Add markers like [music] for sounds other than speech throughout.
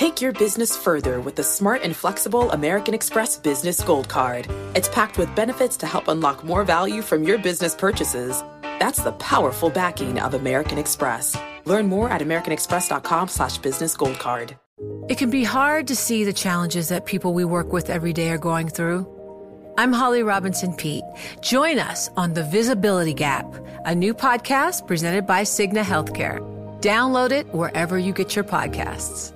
Take your business further with the smart and flexible American Express Business Gold Card. It's packed with benefits to help unlock more value from your business purchases. That's the powerful backing of American Express. Learn more at americanexpress.com slash. It can be hard to see the challenges that people we work with every day are going through. I'm Holly Robinson Peete. Join us on The Visibility Gap, a new podcast presented by Cigna Healthcare. Download it wherever you get your podcasts.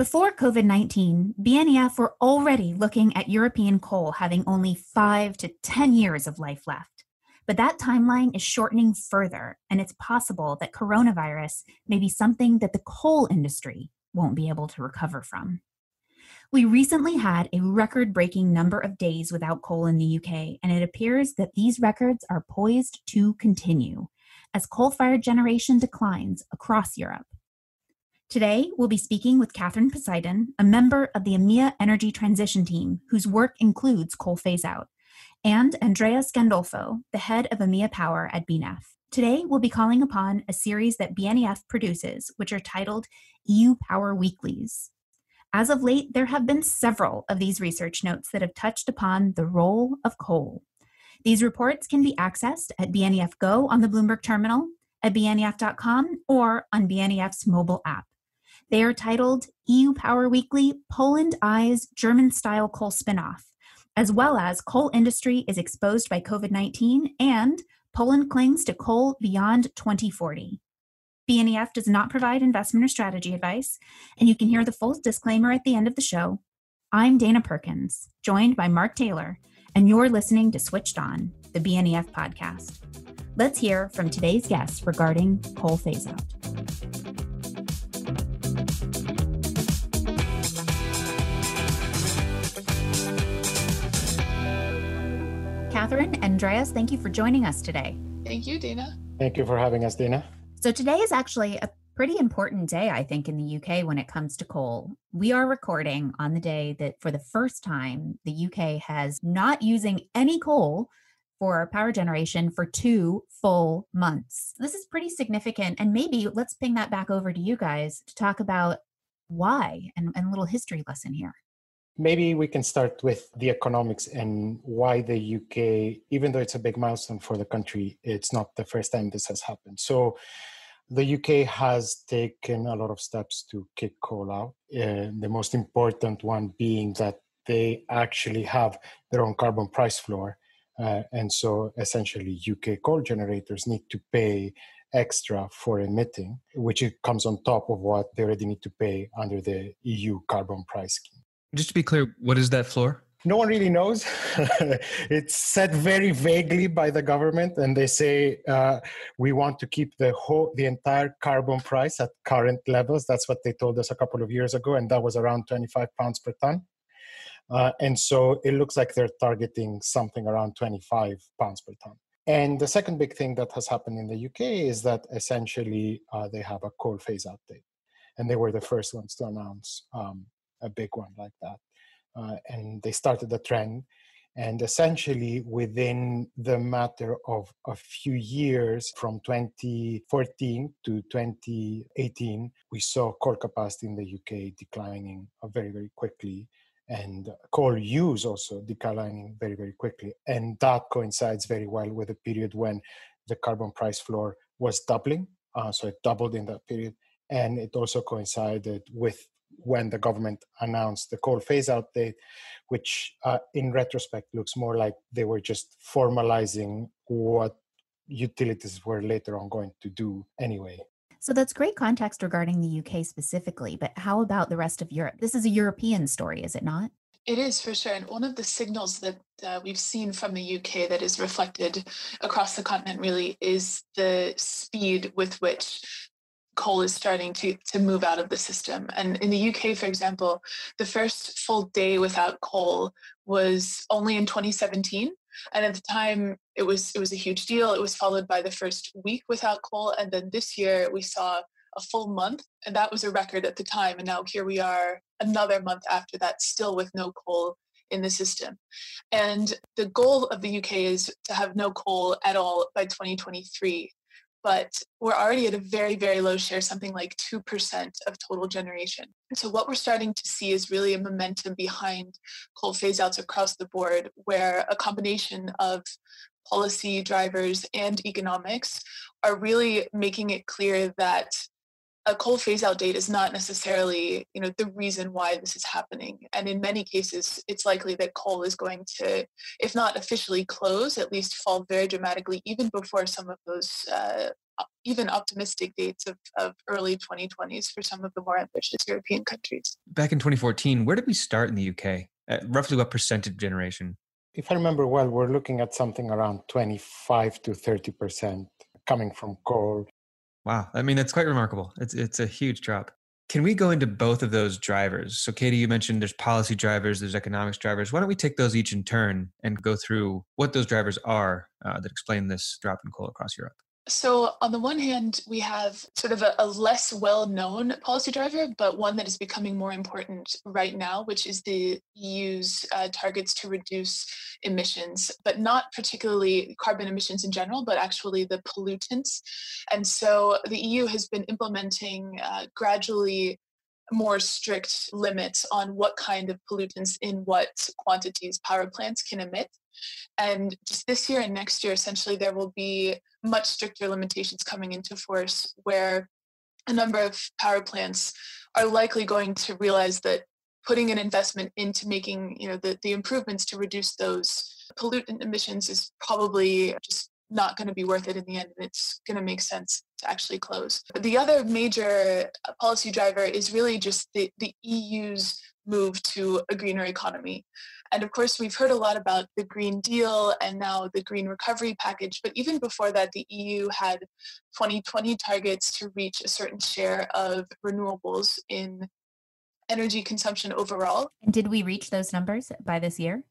Before COVID 19, BNEF were already looking at European coal having only five to 10 years of life left. But that timeline is shortening further, and it's possible that coronavirus may be something that the coal industry won't be able to recover from. We recently had a record breaking number of days without coal in the UK, and it appears that these records are poised to continue as coal fired generation declines across Europe. Today, we'll be speaking with Katherine Poseidon, a member of the EMEA Energy Transition Team, whose work includes coal phase out, and Andreas Gandolfo, the head of EMEA Power at BNEF. Today, we'll be calling upon a series that BNEF produces, which are titled EU Power Weeklies. As of late, there have been several of these research notes that have touched upon the role of coal. These reports can be accessed at BNEF Go on the Bloomberg Terminal, at BNEF.com, or on BNEF's mobile app. They are titled EU Power Weekly Poland Eyes German Style Coal Spinoff, as well as Coal Industry is Exposed by COVID 19 and Poland Clings to Coal Beyond 2040. BNEF does not provide investment or strategy advice, and you can hear the full disclaimer at the end of the show. I'm Dana Perkins, joined by Mark Taylor, and you're listening to Switched On, the BNEF podcast. Let's hear from today's guests regarding coal phase out. Katherine, Andreas, thank you for joining us today. Thank you, Dina. Thank you for having us, Dina. So, today is actually a pretty important day, I think, in the UK when it comes to coal. We are recording on the day that, for the first time, the UK has not using any coal for power generation for two full months. This is pretty significant. And maybe let's ping that back over to you guys to talk about why and, and a little history lesson here. Maybe we can start with the economics and why the UK, even though it's a big milestone for the country, it's not the first time this has happened. So the UK has taken a lot of steps to kick coal out. Uh, the most important one being that they actually have their own carbon price floor. Uh, and so essentially, UK coal generators need to pay extra for emitting, which comes on top of what they already need to pay under the EU carbon price scheme. Just to be clear, what is that floor? No one really knows. [laughs] it's set very vaguely by the government, and they say uh, we want to keep the whole, the entire carbon price at current levels. That's what they told us a couple of years ago, and that was around 25 pounds per ton. Uh, and so it looks like they're targeting something around 25 pounds per ton. And the second big thing that has happened in the UK is that essentially uh, they have a coal phase out date, and they were the first ones to announce um, a big one like that. Uh, and they started the trend. And essentially, within the matter of a few years, from 2014 to 2018, we saw coal capacity in the UK declining very, very quickly, and coal use also declining very, very quickly. And that coincides very well with a period when the carbon price floor was doubling. Uh, so it doubled in that period. And it also coincided with when the government announced the coal phase out date, which uh, in retrospect looks more like they were just formalizing what utilities were later on going to do anyway. So that's great context regarding the UK specifically, but how about the rest of Europe? This is a European story, is it not? It is for sure. And one of the signals that uh, we've seen from the UK that is reflected across the continent really is the speed with which coal is starting to, to move out of the system. And in the UK, for example, the first full day without coal was only in 2017. And at the time, it was it was a huge deal. It was followed by the first week without coal, and then this year we saw a full month, and that was a record at the time. And now here we are, another month after that, still with no coal in the system. And the goal of the UK is to have no coal at all by 2023 but we're already at a very, very low share, something like 2% of total generation. And so what we're starting to see is really a momentum behind coal phase outs across the board, where a combination of policy drivers and economics are really making it clear that a coal phase out date is not necessarily you know the reason why this is happening. And in many cases it's likely that coal is going to if not officially close at least fall very dramatically even before some of those uh, even optimistic dates of, of early 2020s for some of the more ambitious european countries. Back in 2014 where did we start in the uk at roughly what percentage generation? If i remember well we're looking at something around 25 to 30 percent coming from coal Wow. I mean, that's quite remarkable. It's, it's a huge drop. Can we go into both of those drivers? So, Katie, you mentioned there's policy drivers, there's economics drivers. Why don't we take those each in turn and go through what those drivers are uh, that explain this drop in coal across Europe? So, on the one hand, we have sort of a, a less well known policy driver, but one that is becoming more important right now, which is the EU's uh, targets to reduce emissions, but not particularly carbon emissions in general, but actually the pollutants. And so, the EU has been implementing uh, gradually more strict limits on what kind of pollutants in what quantities power plants can emit. And just this year and next year, essentially, there will be much stricter limitations coming into force where a number of power plants are likely going to realize that putting an investment into making you know the, the improvements to reduce those pollutant emissions is probably just not going to be worth it in the end and it's going to make sense to actually close the other major uh, policy driver is really just the, the eu's move to a greener economy and of course, we've heard a lot about the Green Deal and now the Green Recovery Package. But even before that, the EU had 2020 targets to reach a certain share of renewables in energy consumption overall. And did we reach those numbers by this year?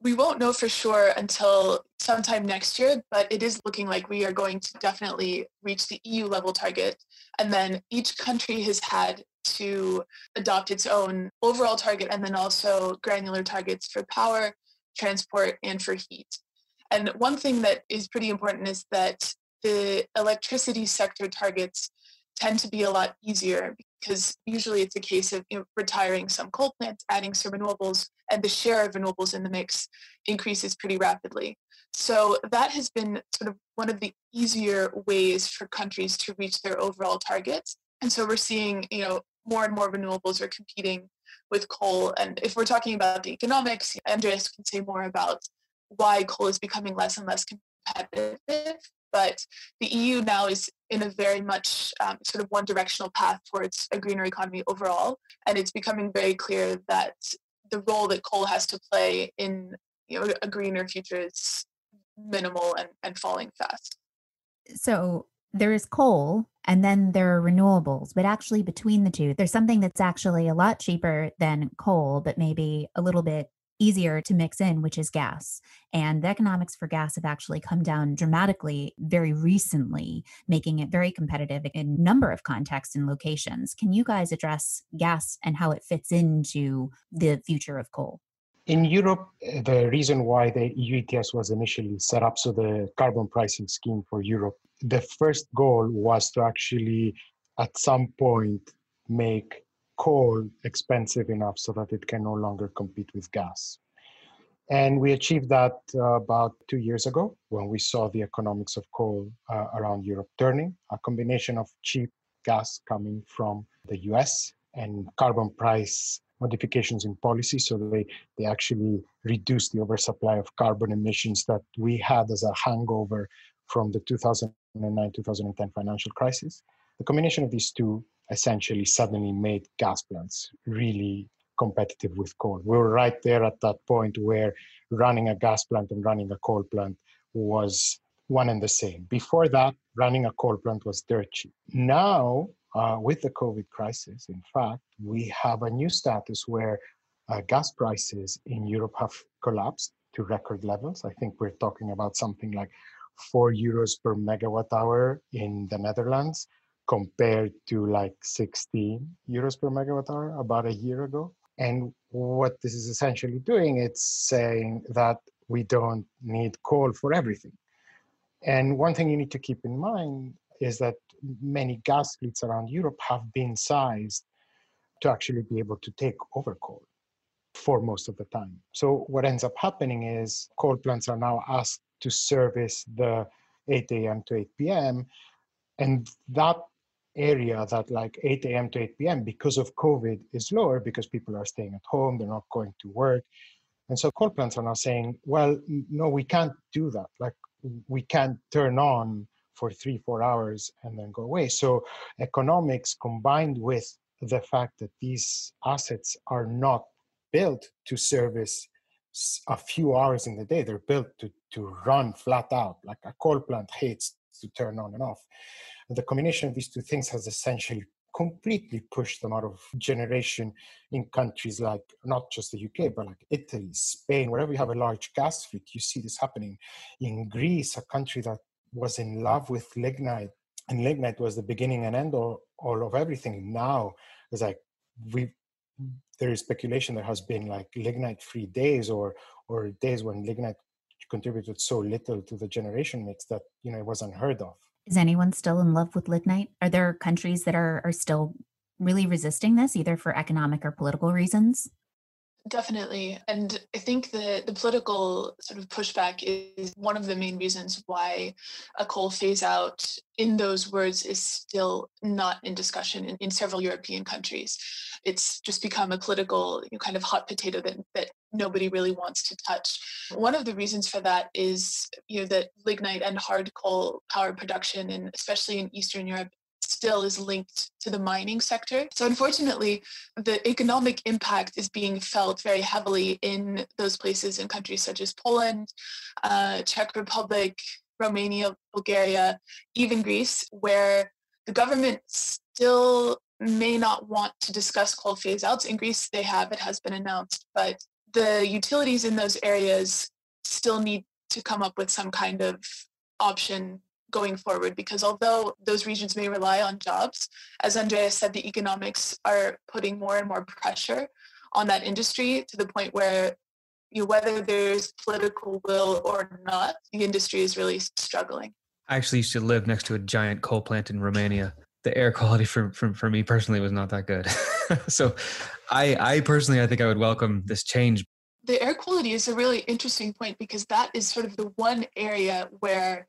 We not know for sure until sometime next year, but it is looking like we are going to definitely reach the EU level target. And then each country has had to adopt its own overall target and then also granular targets for power, transport, and for heat. And one thing that is pretty important is that the electricity sector targets tend to be a lot easier because usually it's a case of you know, retiring some coal plants, adding some renewables, and the share of renewables in the mix increases pretty rapidly. So that has been sort of one of the easier ways for countries to reach their overall targets. And so we're seeing, you know, more and more renewables are competing with coal. And if we're talking about the economics, Andreas can say more about why coal is becoming less and less competitive. But the EU now is in a very much um, sort of one directional path towards a greener economy overall. And it's becoming very clear that the role that coal has to play in you know, a greener future is minimal and, and falling fast. So there is coal and then there are renewables but actually between the two there's something that's actually a lot cheaper than coal but maybe a little bit easier to mix in which is gas. And the economics for gas have actually come down dramatically very recently making it very competitive in a number of contexts and locations. Can you guys address gas and how it fits into the future of coal? In Europe, eh, the reason why the EU ETS was initially set up, so the carbon pricing scheme for Europe, the first goal was to actually, at some point, make coal expensive enough so that it can no longer compete with gas. And we achieved that uh, about two years ago when we saw the economics of coal uh, around Europe turning, a combination of cheap gas coming from the US and carbon price modifications in policy. So they, they actually reduced the oversupply of carbon emissions that we had as a hangover from the 2009 2010 financial crisis. The combination of these two essentially suddenly made gas plants really competitive with coal. We were right there at that point where running a gas plant and running a coal plant was one and the same. Before that, running a coal plant was dirt cheap. Now, uh, with the COVID crisis, in fact, we have a new status where uh, gas prices in Europe have collapsed to record levels. I think we're talking about something like four euros per megawatt hour in the Netherlands compared to like 16 euros per megawatt hour about a year ago. And what this is essentially doing, it's saying that we don't need coal for everything. And one thing you need to keep in mind is that many gas fleets around Europe have been sized to actually be able to take over coal for most of the time. So what ends up happening is coal plants are now asked to service the 8 a.m. to 8 p.m. And that area that like 8 a.m. to 8 p.m. because of COVID is lower because people are staying at home, they're not going to work. And so coal plants are now saying, well, no, we can't do that. Like we can't turn on for three, four hours and then go away. So economics combined with the fact that these assets are not built to service a few hours in the day. They're built to, to run flat out, like a coal plant hates to turn on and off. And the combination of these two things has essentially completely pushed them out of generation in countries like not just the UK, but like Italy, Spain, wherever you have a large gas fleet, you see this happening. In Greece, a country that was in love with lignite, and lignite was the beginning and end all, of everything. Now it's like we there is speculation there has been like lignite free days or or days when lignite contributed so little to the generation mix that you know it was unheard of. Is anyone still in love with lignite? Are there countries that are are still really resisting this either for economic or political reasons Definitely. And I think the, the political sort of pushback is one of the main reasons why a coal phase out in those words is still not in discussion in, in several European countries. It's just become a political you know, kind of hot potato that, that nobody really wants to touch. One of the reasons for that is you know that lignite and hard coal power production, and especially in Eastern Europe, still is linked to the mining sector. So, unfortunately, the economic impact is being felt very heavily in those places in countries such as Poland, uh, Czech Republic, Romania, Bulgaria, even Greece, where the government still may not want to discuss coal phase outs. In Greece, they have, it has been announced, but the utilities in those areas still need to come up with some kind of option going forward because although those regions may rely on jobs, as Andrea said, the economics are putting more and more pressure on that industry to the point where you know, whether there's political will or not, the industry is really struggling. I actually used to live next to a giant coal plant in Romania. The air quality for, for, for me personally was not that good. [laughs] so I, I personally, I think I would welcome this change. The air quality is a really interesting point because that is sort of the one area where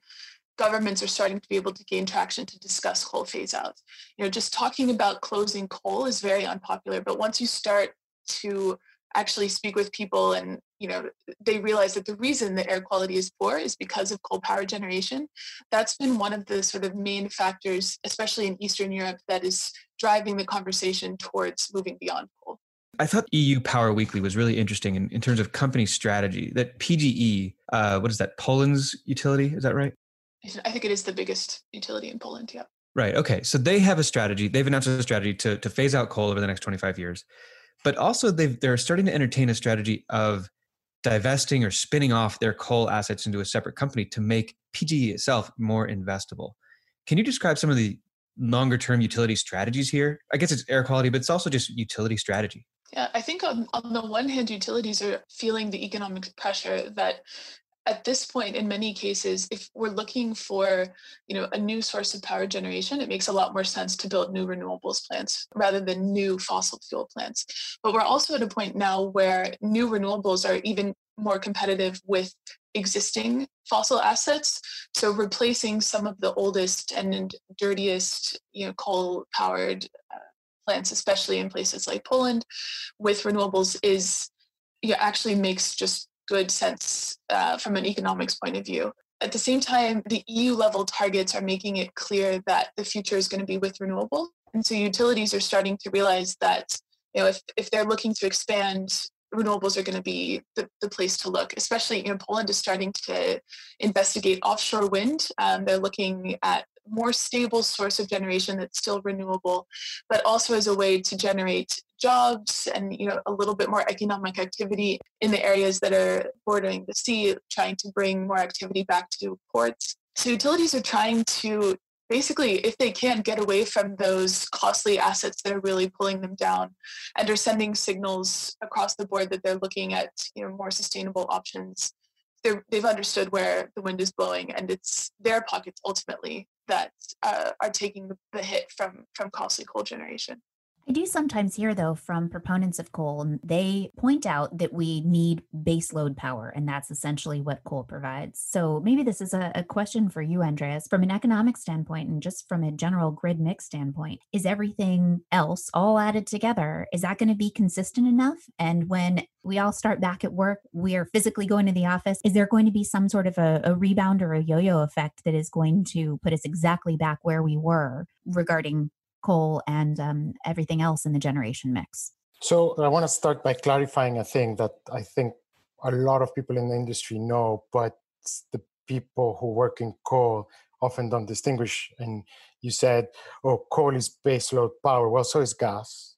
governments are starting to be able to gain traction to discuss coal phase outs. You know, just talking about closing coal is very unpopular, but once you start to actually speak with people and you know they realize that the reason the air quality is poor is because of coal power generation that's been one of the sort of main factors especially in eastern europe that is driving the conversation towards moving beyond coal I thought EU Power Weekly was really interesting in, in terms of company strategy. That PGE, uh, what is that? Poland's utility, is that right? I think it is the biggest utility in Poland. Yeah. Right. Okay. So they have a strategy. They've announced a strategy to to phase out coal over the next 25 years, but also they've they're starting to entertain a strategy of divesting or spinning off their coal assets into a separate company to make PGE itself more investable. Can you describe some of the longer term utility strategies here? I guess it's air quality, but it's also just utility strategy. Yeah, I think on, on the one hand, utilities are feeling the economic pressure that at this point in many cases if we're looking for you know a new source of power generation it makes a lot more sense to build new renewables plants rather than new fossil fuel plants. But we're also at a point now where new renewables are even more competitive with existing fossil assets. So replacing some of the oldest and dirtiest you know coal powered uh, plants especially in places like poland with renewables is know, actually makes just good sense uh, from an economics point of view. At the same time, the EU level targets are making it clear that the future is going to be with renewable. And so utilities are starting to realize that you know if, if they're looking to expand renewables are going to be the, the place to look especially you know poland is starting to investigate offshore wind um, they're looking at more stable source of generation that's still renewable but also as a way to generate jobs and you know a little bit more economic activity in the areas that are bordering the sea trying to bring more activity back to ports. So utilities are trying to basically if they can get away from those costly assets that are really pulling them down and are sending signals across the board that they're looking at you know more sustainable options. They've understood where the wind is blowing, and it's their pockets ultimately that uh, are taking the, hit from from costly coal generation. I do sometimes hear, though, from proponents of coal, they point out that we need baseload power, and that's essentially what coal provides. So maybe this is a, a, question for you, Andreas. From an economic standpoint and just from a general grid mix standpoint, is everything else all added together? Is that going to be consistent enough? And when we all start back at work, we are physically going to the office, is there going to be some sort of a, a rebound or a yo yo effect that is going to put us exactly back where we were regarding coal and um, everything else in the generation mix. So I want to start by clarifying a thing that I think a lot of people in the industry know, but the people who work in coal often don't distinguish. And you said, oh, coal is baseload power. Well, so is gas.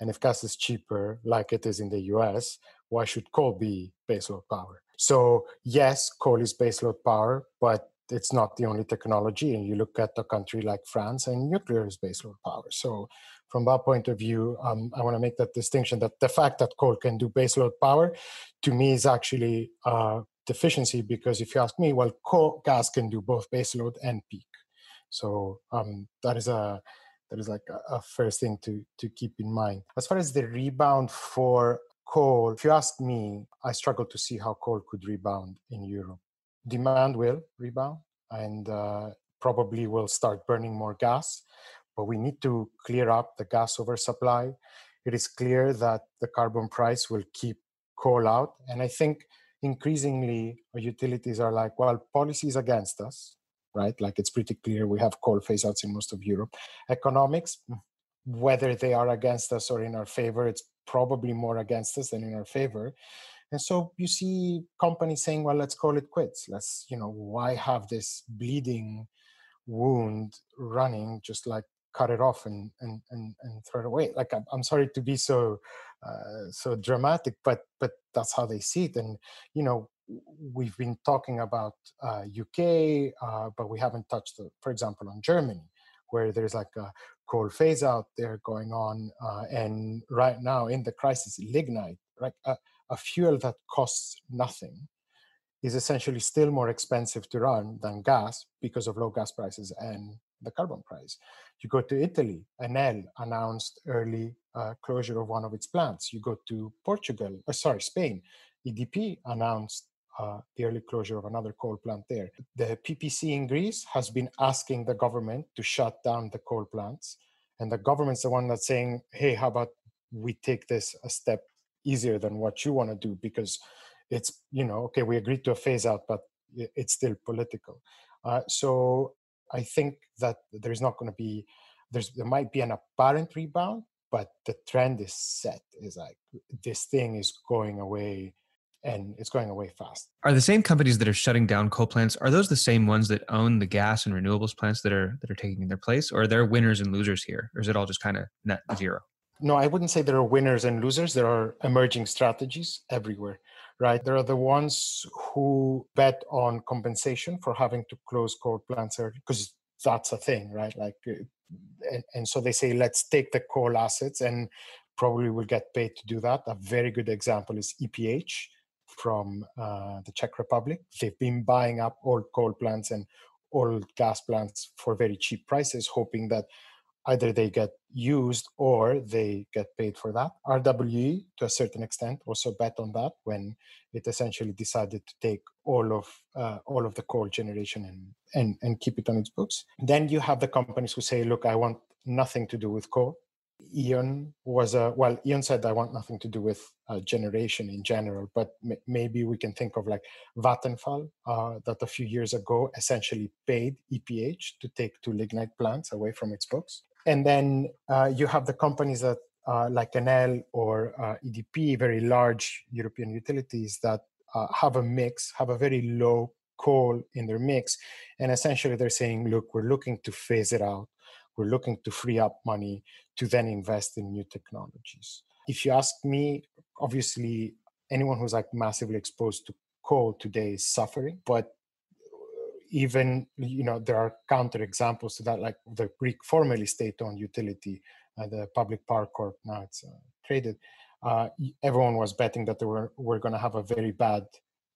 And if gas is cheaper, like it is in the US, why should coal be baseload power? So, yes, coal is baseload power, but it's not the only technology. And you look at a country like France, and nuclear is baseload power. So, from that point of view, um, I want to make that distinction that the fact that coal can do baseload power, to me, is actually a deficiency because if you ask me, well, coal gas can do both baseload and peak. So um, that is a that is like a, a first thing to to keep in mind. As far as the rebound for coal, if you ask me, I struggle to see how coal could rebound in Europe demand will rebound and uh, probably will start burning more gas. But we need to clear up the gas oversupply. It is clear that the carbon price will keep coal out. And I think increasingly utilities are like, well, policy is against us, right? Like it's pretty clear we have coal phase outs in most of Europe. Economics, whether they are against us or in our favor, it's probably more against us than in our favor. And so you see companies saying, well, let's call it quits. Let's, you know, why have this bleeding wound running? Just like cut it off and and and, and throw it away. Like I'm, I'm sorry to be so uh, so dramatic, but but that's how they see it. And you know, we've been talking about uh, UK, uh, but we haven't touched, the, for example, on Germany, where there's like a coal phase out there going on, uh, and right now in the crisis, lignite, right? A fuel that costs nothing is essentially still more expensive to run than gas because of low gas prices and the carbon price. You go to Italy, Enel announced early uh, closure of one of its plants. You go to Portugal, uh, sorry, Spain, EDP announced uh, the early closure of another coal plant there. The PPC in Greece has been asking the government to shut down the coal plants. And the government's the one that's saying, hey, how about we take this a step easier than what you want to do because it's you know okay we agreed to a phase out but it's still political. Uh, so i think that there's not going to be there's there might be an apparent rebound but the trend is set. Is like this thing is going away and it's going away fast. Are the same companies that are shutting down coal plants are those the same ones that own the gas and renewables plants that are that are taking their place or are there winners and losers here or is it all just kind of net zero no, I wouldn't say there are winners and losers. There are emerging strategies everywhere, right? There are the ones who bet on compensation for having to close coal plants early, because that's a thing, right? Like, uh, and, and so they say, let's take the coal assets and probably will get paid to do that. A very good example is EPH from uh, the Czech Republic. They've been buying up old coal plants and old gas plants for very cheap prices, hoping that either they get used or they get paid for that. RWE, to a certain extent, also bet on that when it essentially decided to take all of uh, all of the coal generation and, and and keep it on its books. Then you have the companies who say, "Look, I want nothing to do with coal." E.ON was a well. E.ON said, "I want nothing to do with uh, generation in general," but m- maybe we can think of like Vattenfall uh, that a few years ago essentially paid EPH to take two lignite plants away from its books and then uh, you have the companies that uh, like Enel or uh, EDP, very large European utilities that uh, have a mix, have a very low coal in their mix, and essentially they're saying, look, we're looking to phase it out. We're looking to free up money to then invest in new technologies. If you ask me, obviously anyone who's like massively exposed to coal today is suffering, but even you know there are counter examples to that like the greek formerly state-owned utility uh, the public power corp now it's uh, traded uh, everyone was betting that they were, were going to have a very bad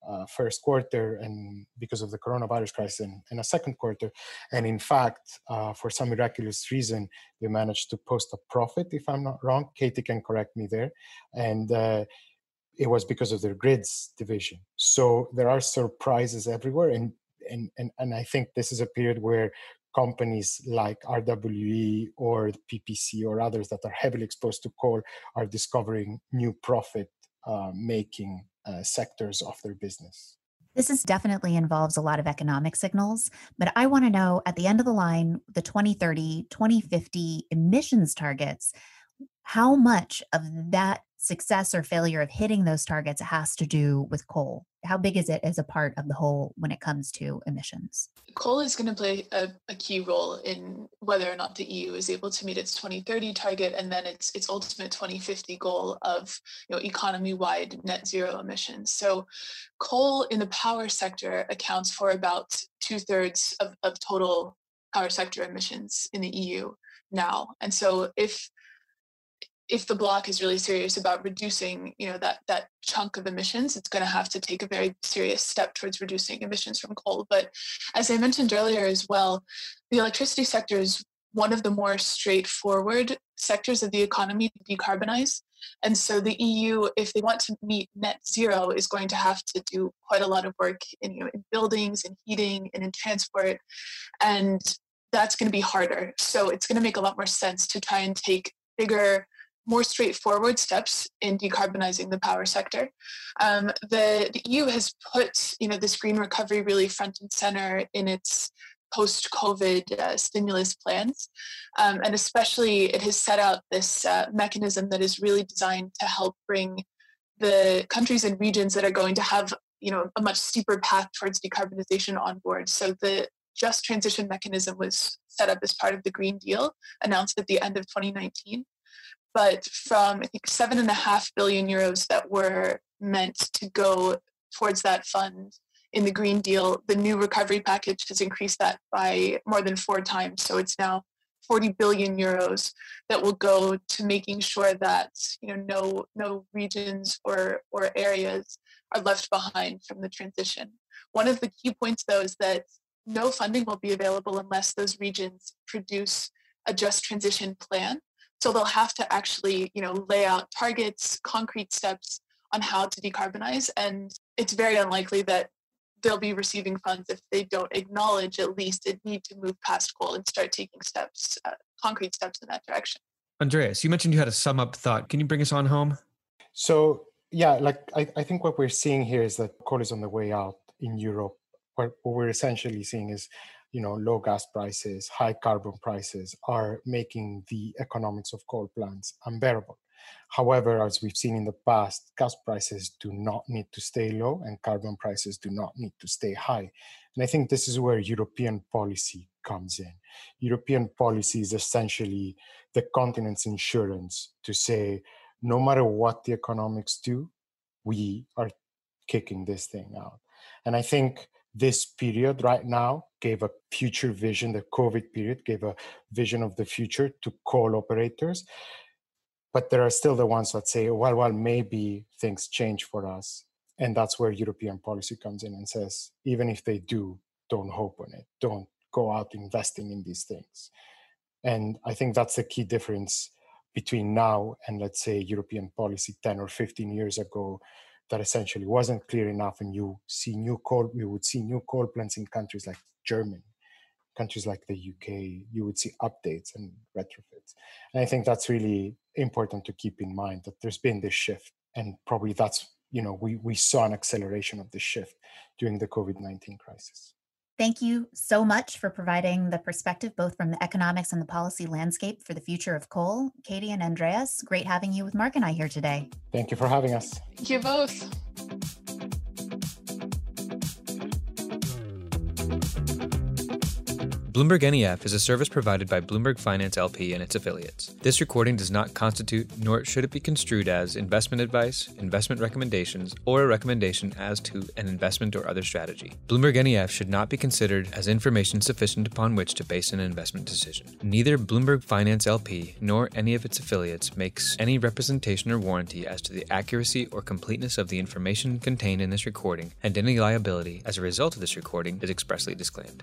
uh, first quarter and because of the coronavirus crisis in, a second quarter. And in fact, uh, for some miraculous reason, they managed to post a profit, if I'm not wrong. Katie can correct me there. And uh, it was because of their grids division. So there are surprises everywhere. And, and, and, and I think this is a period where companies like RWE or PPC or others that are heavily exposed to coal are discovering new profit uh, making uh, sectors of their business. This is definitely involves a lot of economic signals, but I want to know at the end of the line, the 2030, 2050 emissions targets, how much of that success or failure of hitting those targets has to do with coal? How big is it as a part of the whole when it comes to emissions? Coal is going to play a, a, key role in whether or not the EU is able to meet its 2030 target and then its its ultimate 2050 goal of you know economy-wide net zero emissions. So coal in the power sector accounts for about two-thirds of, of total power sector emissions in the EU now. And so if if the bloc is really serious about reducing you know that that chunk of emissions it's going to have to take a very serious step towards reducing emissions from coal. But as i mentioned earlier as well the electricity sector is one of the more straightforward sectors of the economy to decarbonize. And so the eu if they want to meet net zero is going to have to do quite a lot of work in, you know, in buildings and heating and in transport. And that's going to be harder. So it's going to make a lot more sense to try and take bigger more straightforward steps in decarbonizing the power sector. Um, the, the, EU has put you know this green recovery really front and center in its post-COVID uh, stimulus plans, um, and especially it has set out this uh, mechanism that is really designed to help bring the countries and regions that are going to have you know a much steeper path towards decarbonization on board. So the just transition mechanism was set up as part of the Green Deal announced at the end of 2019 but from I think seven and a half billion euros that were meant to go towards that fund in the Green Deal, the new recovery package has increased that by more than four times. So it's now 40 billion euros that will go to making sure that you know no no regions or or areas are left behind from the transition. One of the key points though is that no funding will be available unless those regions produce a just transition plan so they'll have to actually, you know, lay out targets, concrete steps on how to decarbonize. And it's very unlikely that they'll be receiving funds if they don't acknowledge at least a need to move past coal and start taking steps, uh, concrete steps in that direction. Andreas, you mentioned you had a sum up thought. Can you bring us on home? So, yeah, like I, I think what we're seeing here is that coal is on the way out in Europe. What, what we're essentially seeing is you know low gas prices high carbon prices are making the economics of coal plants unbearable. However as we've seen in the past gas prices do not need to stay low and carbon prices do not need to stay high. And i think this is where european policy comes in. European policy is essentially the continent's insurance to say no matter what the economics do we are kicking this thing out. And i think this period right now gave a future vision the covid period gave a vision of the future to coal operators. But there are still the ones that say well well maybe things change for us. And that's where european policy comes in and says even if they do don't hope on it. Don't go out investing in these things. And i think that's the key difference between now and let's say european policy 10 or 15 years ago that essentially wasn't clear enough and you see new coal we would see new coal plants in countries like germany countries like the uk you would see updates and retrofits. And i think that's really important to keep in mind that there's been this shift and probably that's you know we, we saw an acceleration of the shift during the covid-19 crisis Thank you so much for providing the perspective both from the economics and the policy landscape for the future of coal. Katie and Andreas, great having you with Mark and I here today. Thank you for having us. Thank you both. Bloomberg NEF is a service provided by Bloomberg Finance LP and its affiliates. This recording does not constitute, nor should it be construed as, investment advice, investment recommendations, or a recommendation as to an investment or other strategy. Bloomberg NEF should not be considered as information sufficient upon which to base an investment decision. Neither Bloomberg Finance LP nor any of its affiliates makes any representation or warranty as to the accuracy or completeness of the information contained in this recording, and any liability as a result of this recording is expressly disclaimed.